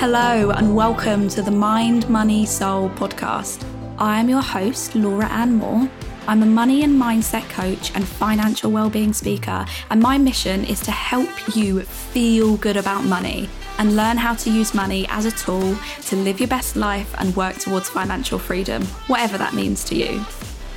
Hello, and welcome to the Mind, Money, Soul podcast. I am your host, Laura Ann Moore. I'm a money and mindset coach and financial well-being speaker, and my mission is to help you feel good about money and learn how to use money as a tool to live your best life and work towards financial freedom, whatever that means to you.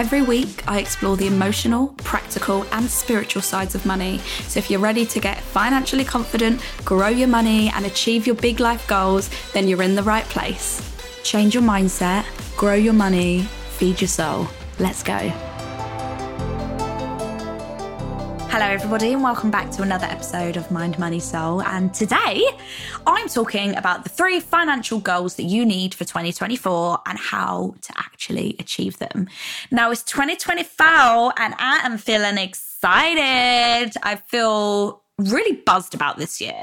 Every week, I explore the emotional, practical, and spiritual sides of money. So, if you're ready to get financially confident, grow your money, and achieve your big life goals, then you're in the right place. Change your mindset, grow your money, feed your soul. Let's go. Hello, everybody, and welcome back to another episode of Mind, Money, Soul. And today I'm talking about the three financial goals that you need for 2024 and how to actually achieve them. Now, it's 2024 and I am feeling excited. I feel really buzzed about this year.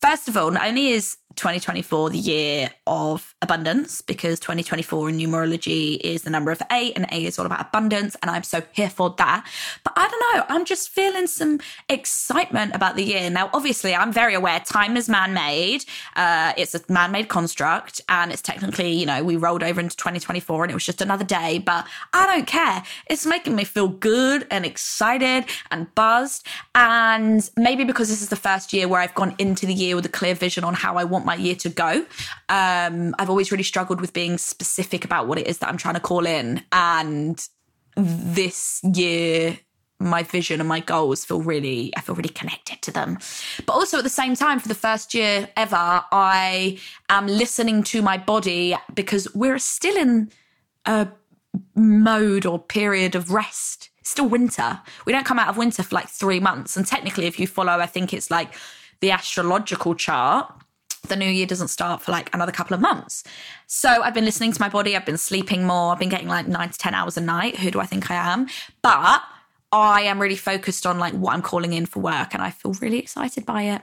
First of all, not only is 2024 the year of abundance because 2024 in numerology is the number of eight and eight is all about abundance and i'm so here for that. But i don't know i'm just feeling some excitement about the year. Now obviously i'm very aware time is man-made. Uh, it's a man-made construct and it's technically you know we rolled over into 2024 and it was just another day but i don't care. It's making me feel good and excited and buzzed and maybe because this is the first year where i've gone into the year with a clear vision on how i want want my year to go. Um, I've always really struggled with being specific about what it is that I'm trying to call in. And this year, my vision and my goals feel really, I feel really connected to them. But also at the same time, for the first year ever, I am listening to my body because we're still in a mode or period of rest. It's still winter. We don't come out of winter for like three months. And technically, if you follow, I think it's like the astrological chart, the new year doesn't start for like another couple of months. So I've been listening to my body. I've been sleeping more. I've been getting like nine to 10 hours a night. Who do I think I am? But I am really focused on like what I'm calling in for work and I feel really excited by it.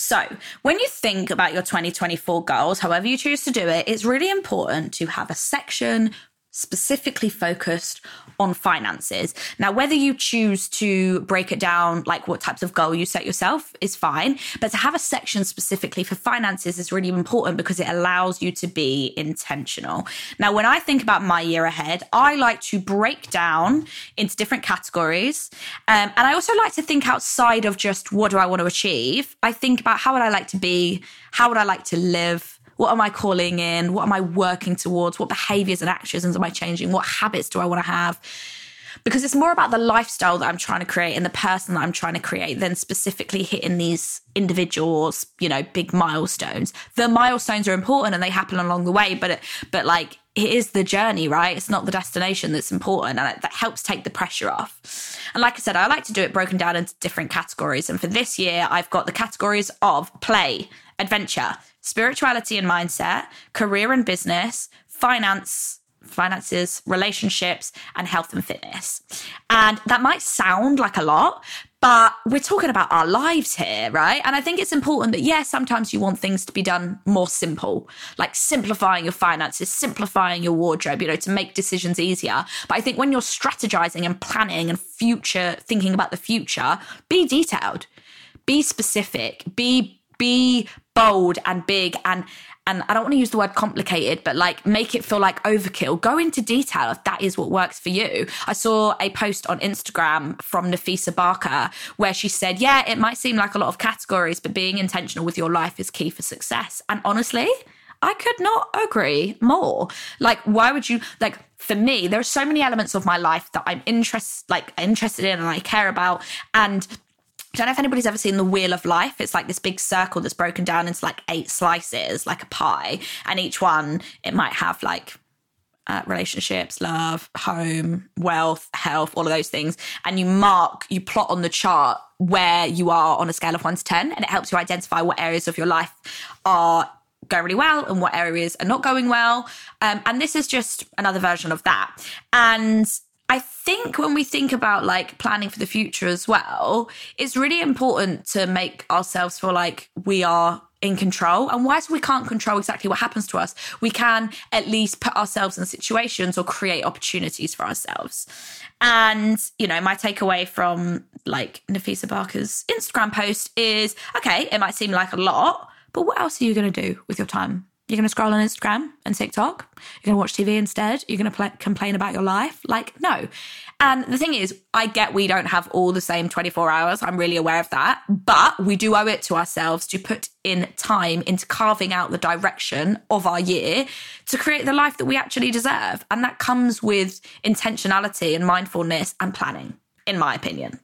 So, when you think about your 2024 goals, however you choose to do it, it's really important to have a section specifically focused on finances. Now, whether you choose to break it down, like what types of goal you set yourself, is fine. But to have a section specifically for finances is really important because it allows you to be intentional. Now, when I think about my year ahead, I like to break down into different categories. Um, and I also like to think outside of just what do I want to achieve. I think about how would I like to be? How would I like to live? What am I calling in? What am I working towards? What behaviors and actions am I changing? What habits do I want to have? Because it's more about the lifestyle that I'm trying to create and the person that I'm trying to create than specifically hitting these individuals, you know, big milestones. The milestones are important and they happen along the way, but it, but like it is the journey, right? It's not the destination that's important. And that helps take the pressure off. And like I said, I like to do it broken down into different categories. And for this year, I've got the categories of play, adventure, spirituality and mindset, career and business, finance, finances, relationships, and health and fitness. And that might sound like a lot, but we're talking about our lives here, right? And I think it's important that, yes, sometimes you want things to be done more simple, like simplifying your finances, simplifying your wardrobe, you know, to make decisions easier. But I think when you're strategizing and planning and future, thinking about the future, be detailed, be specific, be be bold and big and and I don't want to use the word complicated, but like make it feel like overkill. Go into detail if that is what works for you. I saw a post on Instagram from Nafisa Barker where she said, Yeah, it might seem like a lot of categories, but being intentional with your life is key for success. And honestly, I could not agree more. Like, why would you like for me, there are so many elements of my life that I'm interest like interested in and I care about. And I don't know if anybody's ever seen the Wheel of Life. It's like this big circle that's broken down into like eight slices, like a pie. And each one, it might have like uh, relationships, love, home, wealth, health, all of those things. And you mark, you plot on the chart where you are on a scale of one to 10. And it helps you identify what areas of your life are going really well and what areas are not going well. Um, and this is just another version of that. And I think when we think about like planning for the future as well, it's really important to make ourselves feel like we are in control. And whilst we can't control exactly what happens to us, we can at least put ourselves in situations or create opportunities for ourselves. And, you know, my takeaway from like Nafisa Barker's Instagram post is okay, it might seem like a lot, But what else are you going to do with your time? You're going to scroll on Instagram and TikTok. You're going to watch TV instead. You're going to pl- complain about your life. Like, no. And the thing is, I get we don't have all the same 24 hours. I'm really aware of that. But we do owe it to ourselves to put in time into carving out the direction of our year to create the life that we actually deserve. And that comes with intentionality and mindfulness and planning, in my opinion.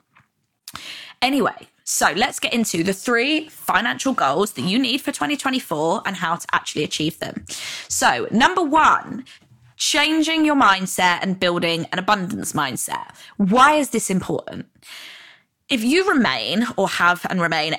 Anyway, so let's get into the three financial goals that you need for 2024 and how to actually achieve them. So, number one, changing your mindset and building an abundance mindset. Why is this important? If you remain or have and remain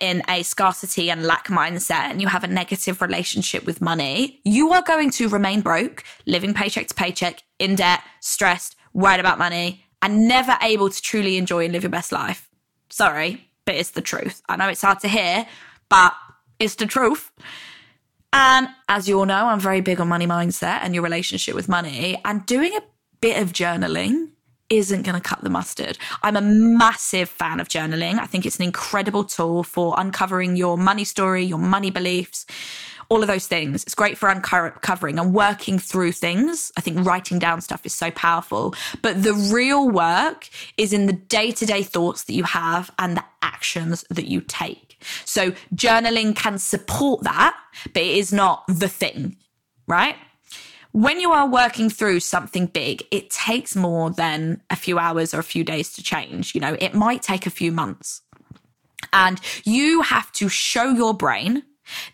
in a scarcity and lack mindset and you have a negative relationship with money, you are going to remain broke, living paycheck to paycheck, in debt, stressed, worried about money, and never able to truly enjoy and live your best life. Sorry, but it's the truth. I know it's hard to hear, but it's the truth. And as you all know, I'm very big on money mindset and your relationship with money. And doing a bit of journaling isn't going to cut the mustard. I'm a massive fan of journaling. I think it's an incredible tool for uncovering your money story, your money beliefs, all of those things. It's great for uncovering and working through things. I think writing down stuff is so powerful. But the real work is in the day to day thoughts that you have and the actions that you take. So journaling can support that, but it is not the thing, right? When you are working through something big, it takes more than a few hours or a few days to change. You know, it might take a few months. And you have to show your brain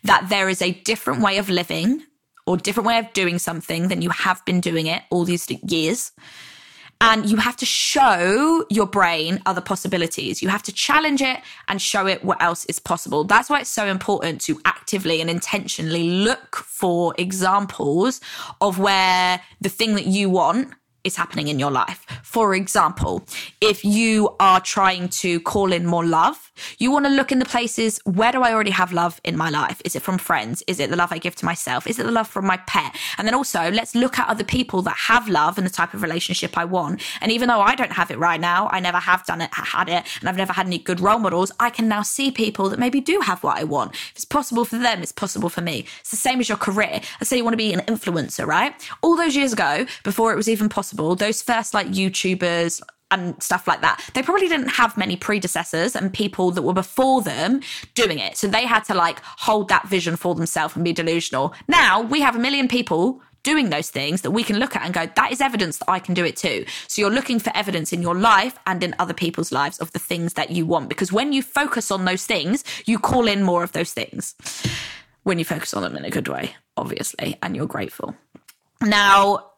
that there is a different way of living or different way of doing something than you have been doing it all these years. And you have to show your brain other possibilities. You have to challenge it and show it what else is possible. That's why it's so important to actively and intentionally look for examples of where the thing that you want is happening in your life. For example, if you are trying to call in more love, you want to look in the places where do I already have love in my life? Is it from friends? Is it the love I give to myself? Is it the love from my pet? And then also let's look at other people that have love and the type of relationship I want. And even though I don't have it right now, I never have done it, had it, and I've never had any good role models, I can now see people that maybe do have what I want. If it's possible for them, it's possible for me. It's the same as your career. Let's say you want to be an influencer, right? All those years ago, before it was even possible, those first like YouTubers, and stuff like that. They probably didn't have many predecessors and people that were before them doing it. So they had to like hold that vision for themselves and be delusional. Now we have a million people doing those things that we can look at and go, that is evidence that I can do it too. So you're looking for evidence in your life and in other people's lives of the things that you want. Because when you focus on those things, you call in more of those things. When you focus on them in a good way, obviously, and you're grateful. Now,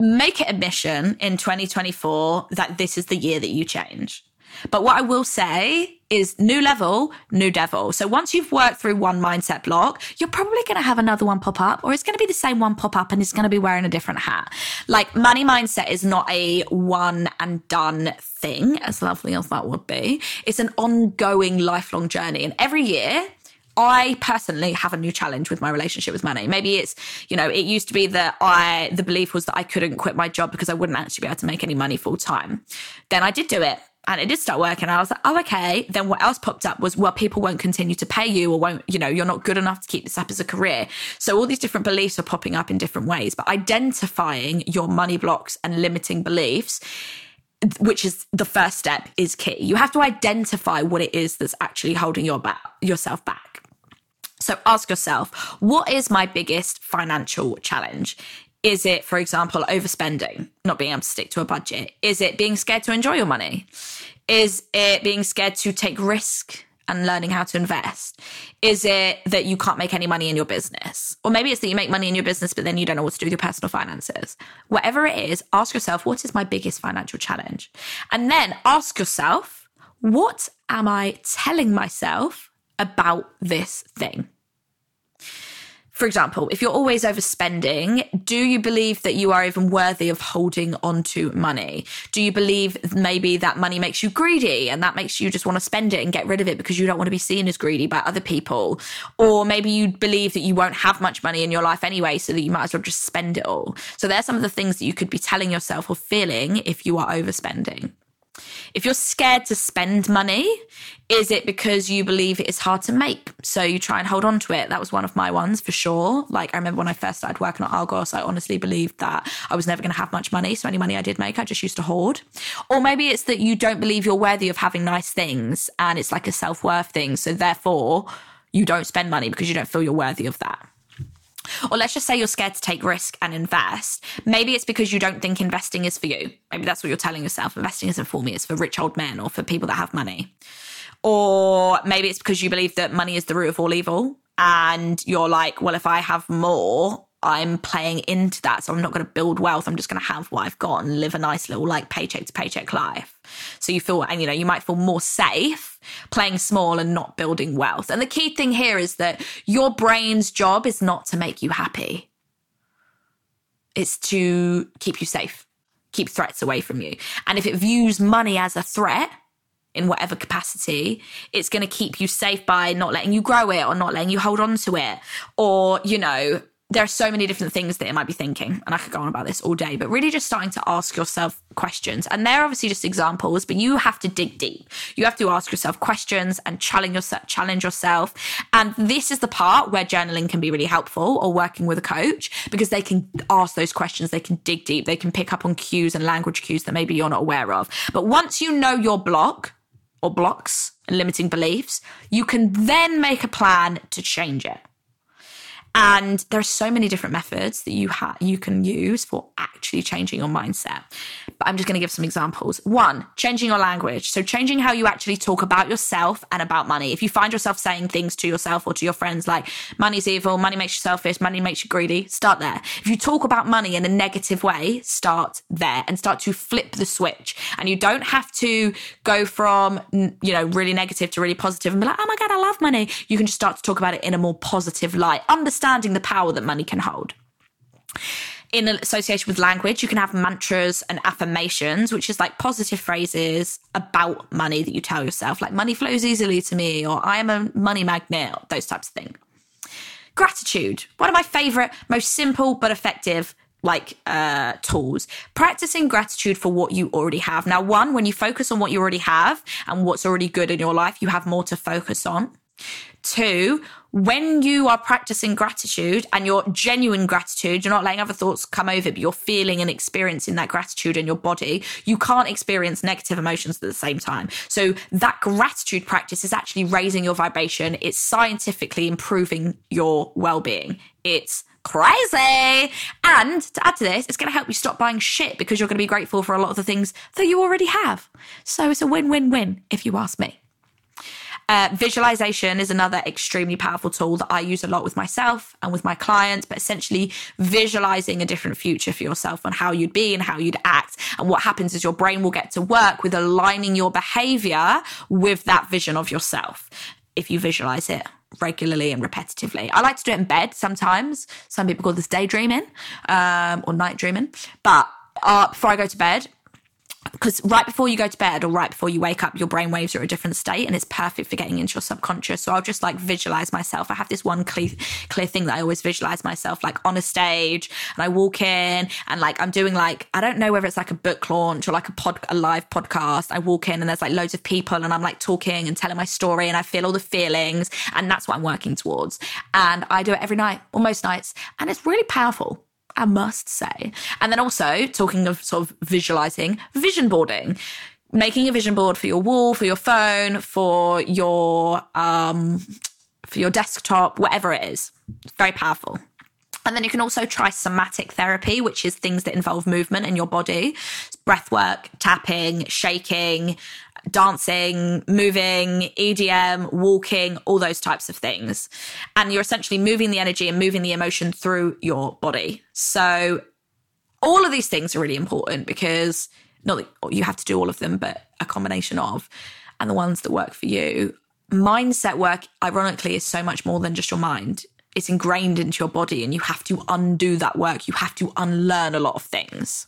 make it a mission in 2024 that this is the year that you change. But what I will say is new level, new devil. So once you've worked through one mindset block, you're probably going to have another one pop up or it's going to be the same one pop up and it's going to be wearing a different hat. Like money mindset is not a one and done thing, as lovely as that would be. It's an ongoing lifelong journey. And every year I personally have a new challenge with my relationship with money. Maybe it's, you know, it used to be that I, the belief was that I couldn't quit my job because I wouldn't actually be able to make any money full time. Then I did do it and it did start working. I was like, oh, okay. Then what else popped up was, well, people won't continue to pay you or won't, you know, you're not good enough to keep this up as a career. So all these different beliefs are popping up in different ways, but identifying your money blocks and limiting beliefs which is the first step is key. You have to identify what it is that's actually holding your back, yourself back. So ask yourself, what is my biggest financial challenge? Is it, for example, overspending, not being able to stick to a budget? Is it being scared to enjoy your money? Is it being scared to take risk and learning how to invest? Is it that you can't make any money in your business? Or maybe it's that you make money in your business, but then you don't know what to do with your personal finances. Whatever it is, ask yourself, what is my biggest financial challenge? And then ask yourself, what am I telling myself about this thing? For example, if you're always overspending, do you believe that you are even worthy of holding onto money? Do you believe maybe that money makes you greedy and that makes you just want to spend it and get rid of it because you don't want to be seen as greedy by other people? Or maybe you believe that you won't have much money in your life anyway, so that you might as well just spend it all. So there's some of the things that you could be telling yourself or feeling if you are overspending. If you're scared to spend money, is it because you believe it is hard to make? So you try and hold on to it. That was one of my ones for sure. Like I remember when I first started working at Argos, I honestly believed that I was never going to have much money. So any money I did make, I just used to hoard. Or maybe it's that you don't believe you're worthy of having nice things and it's like a self worth thing. So therefore, you don't spend money because you don't feel you're worthy of that. Or let's just say you're scared to take risk and invest. Maybe it's because you don't think investing is for you. Maybe that's what you're telling yourself. Investing isn't for me, it's for rich old men or for people that have money. Or maybe it's because you believe that money is the root of all evil. And you're like, well, if I have more, I'm playing into that. So I'm not going to build wealth. I'm just going to have what I've got and live a nice little like paycheck to paycheck life. So you feel, and you know, you might feel more safe playing small and not building wealth. And the key thing here is that your brain's job is not to make you happy. It's to keep you safe, keep threats away from you. And if it views money as a threat, in whatever capacity, it's going to keep you safe by not letting you grow it or not letting you hold on to it or, you know, there are so many different things that it might be thinking, and I could go on about this all day, but really just starting to ask yourself questions. And they're obviously just examples, but you have to dig deep. You have to ask yourself questions and challenge yourself, challenge yourself. And this is the part where journaling can be really helpful or working with a coach because they can ask those questions. They can dig deep. They can pick up on cues and language cues that maybe you're not aware of. But once you know your block or blocks and limiting beliefs, you can then make a plan to change it. And there are so many different methods that you ha- you can use for actually changing your mindset. But I'm just going to give some examples. One, changing your language. So changing how you actually talk about yourself and about money. If you find yourself saying things to yourself or to your friends like money's evil, money makes you selfish, money makes you greedy, start there. If you talk about money in a negative way, start there and start to flip the switch. And you don't have to go from, you know, really negative to really positive and be like, oh my God, I love money. You can just start to talk about it in a more positive light. Understand understanding the power that money can hold. In association with language, you can have mantras and affirmations, which is like positive phrases about money that you tell yourself, like money flows easily to me, or I am a money magnet, those types of things. Gratitude, one of my favorite, most simple but effective like uh, tools. Practicing gratitude for what you already have. Now, one, when you focus on what you already have and what's already good in your life, you have more to focus on. Two, when you are practicing gratitude and your genuine gratitude, you're not letting other thoughts come over, but you're feeling and experiencing that gratitude in your body, you can't experience negative emotions at the same time. So that gratitude practice is actually raising your vibration. It's scientifically improving your well-being. It's crazy. And to add to this, it's going to help you stop buying shit because you're going to be grateful for a lot of the things that you already have. So it's a win-win-win if you ask me. Uh, visualization is another extremely powerful tool that I use a lot with myself and with my clients, but essentially visualizing a different future for yourself on how you'd be and how you'd act. And what happens is your brain will get to work with aligning your behavior with that vision of yourself if you visualize it regularly and repetitively. I like to do it in bed sometimes. Some people call this daydreaming um, or night dreaming. But uh, before I go to bed, because right before you go to bed or right before you wake up, your brain waves are a different state and it's perfect for getting into your subconscious. So I'll just like visualize myself. I have this one clear, clear thing that I always visualize myself like on a stage and I walk in and like I'm doing like, I don't know whether it's like a book launch or like a pod, a live podcast. I walk in and there's like loads of people and I'm like talking and telling my story and I feel all the feelings and that's what I'm working towards. And I do it every night or most nights and it's really powerful. I must say. And then also talking of sort of visualizing, vision boarding, making a vision board for your wall, for your phone, for your, um, for your desktop, whatever it is. Very powerful. And then you can also try somatic therapy, which is things that involve movement in your body, breath work, tapping, shaking, dancing, moving, EDM, walking, all those types of things. And you're essentially moving the energy and moving the emotion through your body. So all of these things are really important because not that you have to do all of them, but a combination of, and the ones that work for you. Mindset work, ironically, is so much more than just your mind. It's ingrained into your body, and you have to undo that work. You have to unlearn a lot of things.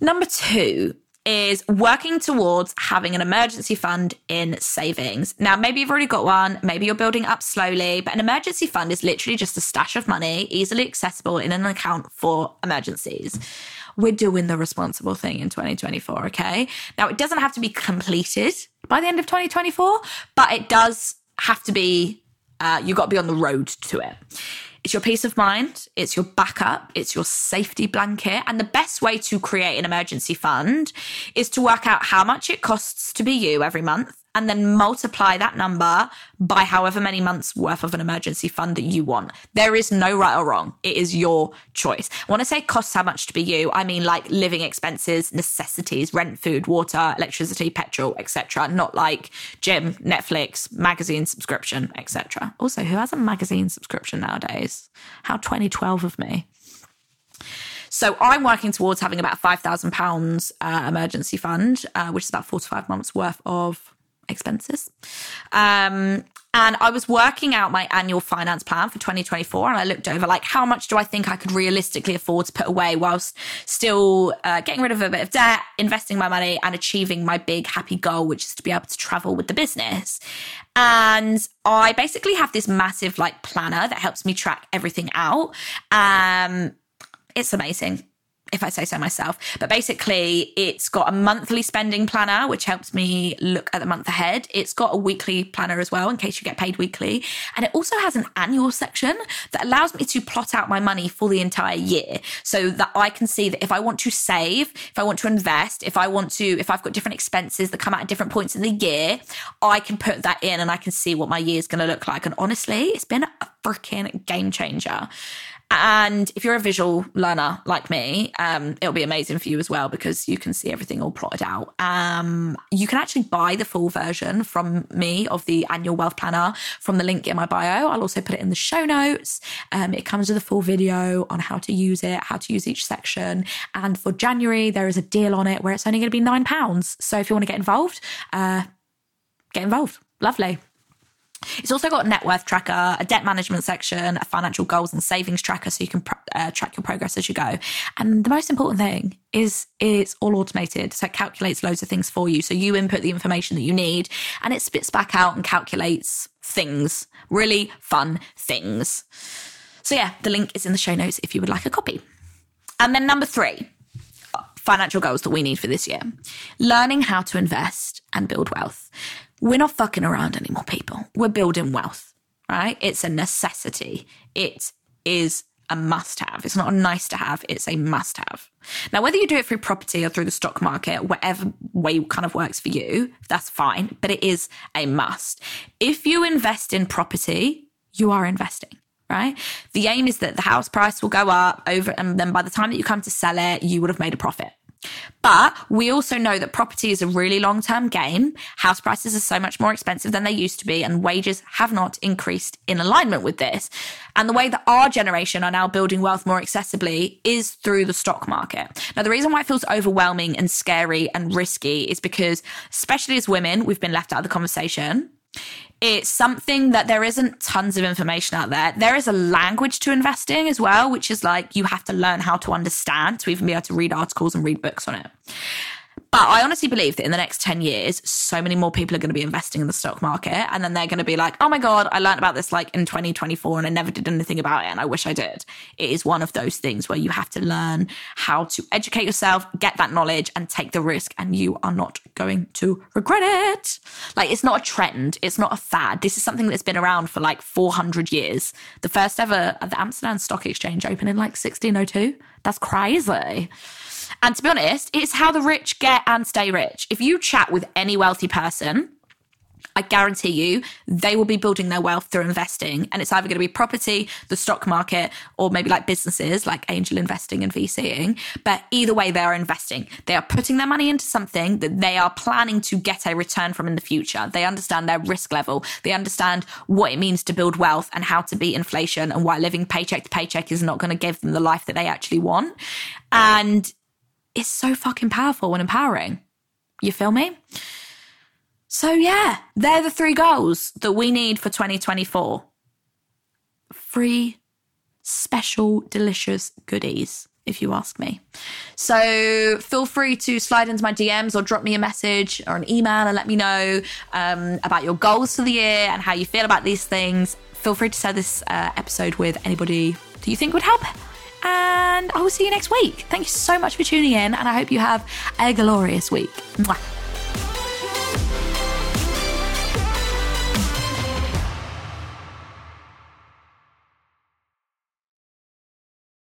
Number two is working towards having an emergency fund in savings. Now, maybe you've already got one, maybe you're building up slowly, but an emergency fund is literally just a stash of money easily accessible in an account for emergencies. we're doing the responsible thing in 2024. Okay. Now, it doesn't have to be completed by the end of 2024, but it does have to be, uh, you've got to be on the road to it. It's your peace of mind, it's your backup, it's your safety blanket. And the best way to create an emergency fund is to work out how much it costs to be you every month and then multiply that number by however many months worth of an emergency fund that you want. There is no right or wrong. It is your choice. When I say costs how much to be you, I mean like living expenses, necessities, rent, food, water, electricity, petrol, etc. Not like gym, Netflix, magazine subscription, etc. Also, who has a magazine subscription nowadays? How 2012 of me. So I'm working towards having about £5,000 uh, emergency fund, uh, which is about four to five months worth of expenses. Um, and I was working out my annual finance plan for 2024 and I looked over like how much do I think I could realistically afford to put away whilst still uh, getting rid of a bit of debt, investing my money and achieving my big happy goal, which is to be able to travel with the business. And I basically have this massive like planner that helps me track everything out. Um, it's amazing if I say so myself. But basically, it's got a monthly spending planner, which helps me look at the month ahead. It's got a weekly planner as well, in case you get paid weekly. And it also has an annual section that allows me to plot out my money for the entire year so that I can see that if I want to save, if I want to invest, if I want to, if I've got different expenses that come out at different points in the year, I can put that in and I can see what my year is going to look like. And honestly, it's been a freaking game changer. And if you're a visual learner like me, um, it'll be amazing for you as well because you can see everything all plotted out. Um, you can actually buy the full version from me of the annual wealth planner from the link in my bio. I'll also put it in the show notes. Um, it comes with a full video on how to use it, how to use each section. And for January, there is a deal on it where it's only going to be nine pounds. So if you want to get involved, uh, get involved. Lovely. It's also got a net worth tracker, a debt management section, a financial goals and savings tracker so you can uh, track your progress as you go. And the most important thing is it's all automated. So it calculates loads of things for you. So you input the information that you need and it spits back out and calculates things, really fun things. So yeah, the link is in the show notes if you would like a copy. And then number three, financial goals that we need for this year learning how to invest and build wealth. We're not fucking around anymore, people. We're building wealth, right? It's a necessity. It is a must have. It's not a nice to have, it's a must have. Now, whether you do it through property or through the stock market, whatever way kind of works for you, that's fine, but it is a must. If you invest in property, you are investing. Right. The aim is that the house price will go up over, and then by the time that you come to sell it, you would have made a profit. But we also know that property is a really long term game. House prices are so much more expensive than they used to be, and wages have not increased in alignment with this. And the way that our generation are now building wealth more accessibly is through the stock market. Now, the reason why it feels overwhelming and scary and risky is because, especially as women, we've been left out of the conversation it's something that there isn't tons of information out there. There is a language to investing as well, which is like you have to learn how to understand to even be able to read articles and read books on it. But I honestly believe that in the next 10 years, so many more people are going to be investing in the stock market. And then they're going to be like, oh my God, I learned about this like in 2024 and I never did anything about it. And I wish I did. It is one of those things where you have to learn how to educate yourself, get that knowledge and take the risk. And you are not going to regret it. Like it's not a trend. It's not a fad. This is something that's been around for like 400 years. The first ever, uh, the Amsterdam Stock Exchange opened in like 1602. That's crazy. And to be honest, it's how the rich get and stay rich. If you chat with any wealthy person, I guarantee you they will be building their wealth through investing. And it's either going to be property, the stock market, or maybe like businesses like angel investing and VCing. But either way, they are investing. They are putting their money into something that they are planning to get a return from in the future. They understand their risk level. They understand what it means to build wealth and how to beat inflation and why living paycheck to paycheck is not going to give them the life that they actually want. And is so fucking powerful and empowering. You feel me? So, yeah, they're the three goals that we need for 2024. Free, special, delicious goodies, if you ask me. So, feel free to slide into my DMs or drop me a message or an email and let me know um, about your goals for the year and how you feel about these things. Feel free to share this uh, episode with anybody that you think would help. And I will see you next week. Thank you so much for tuning in, and I hope you have a glorious week. Mwah.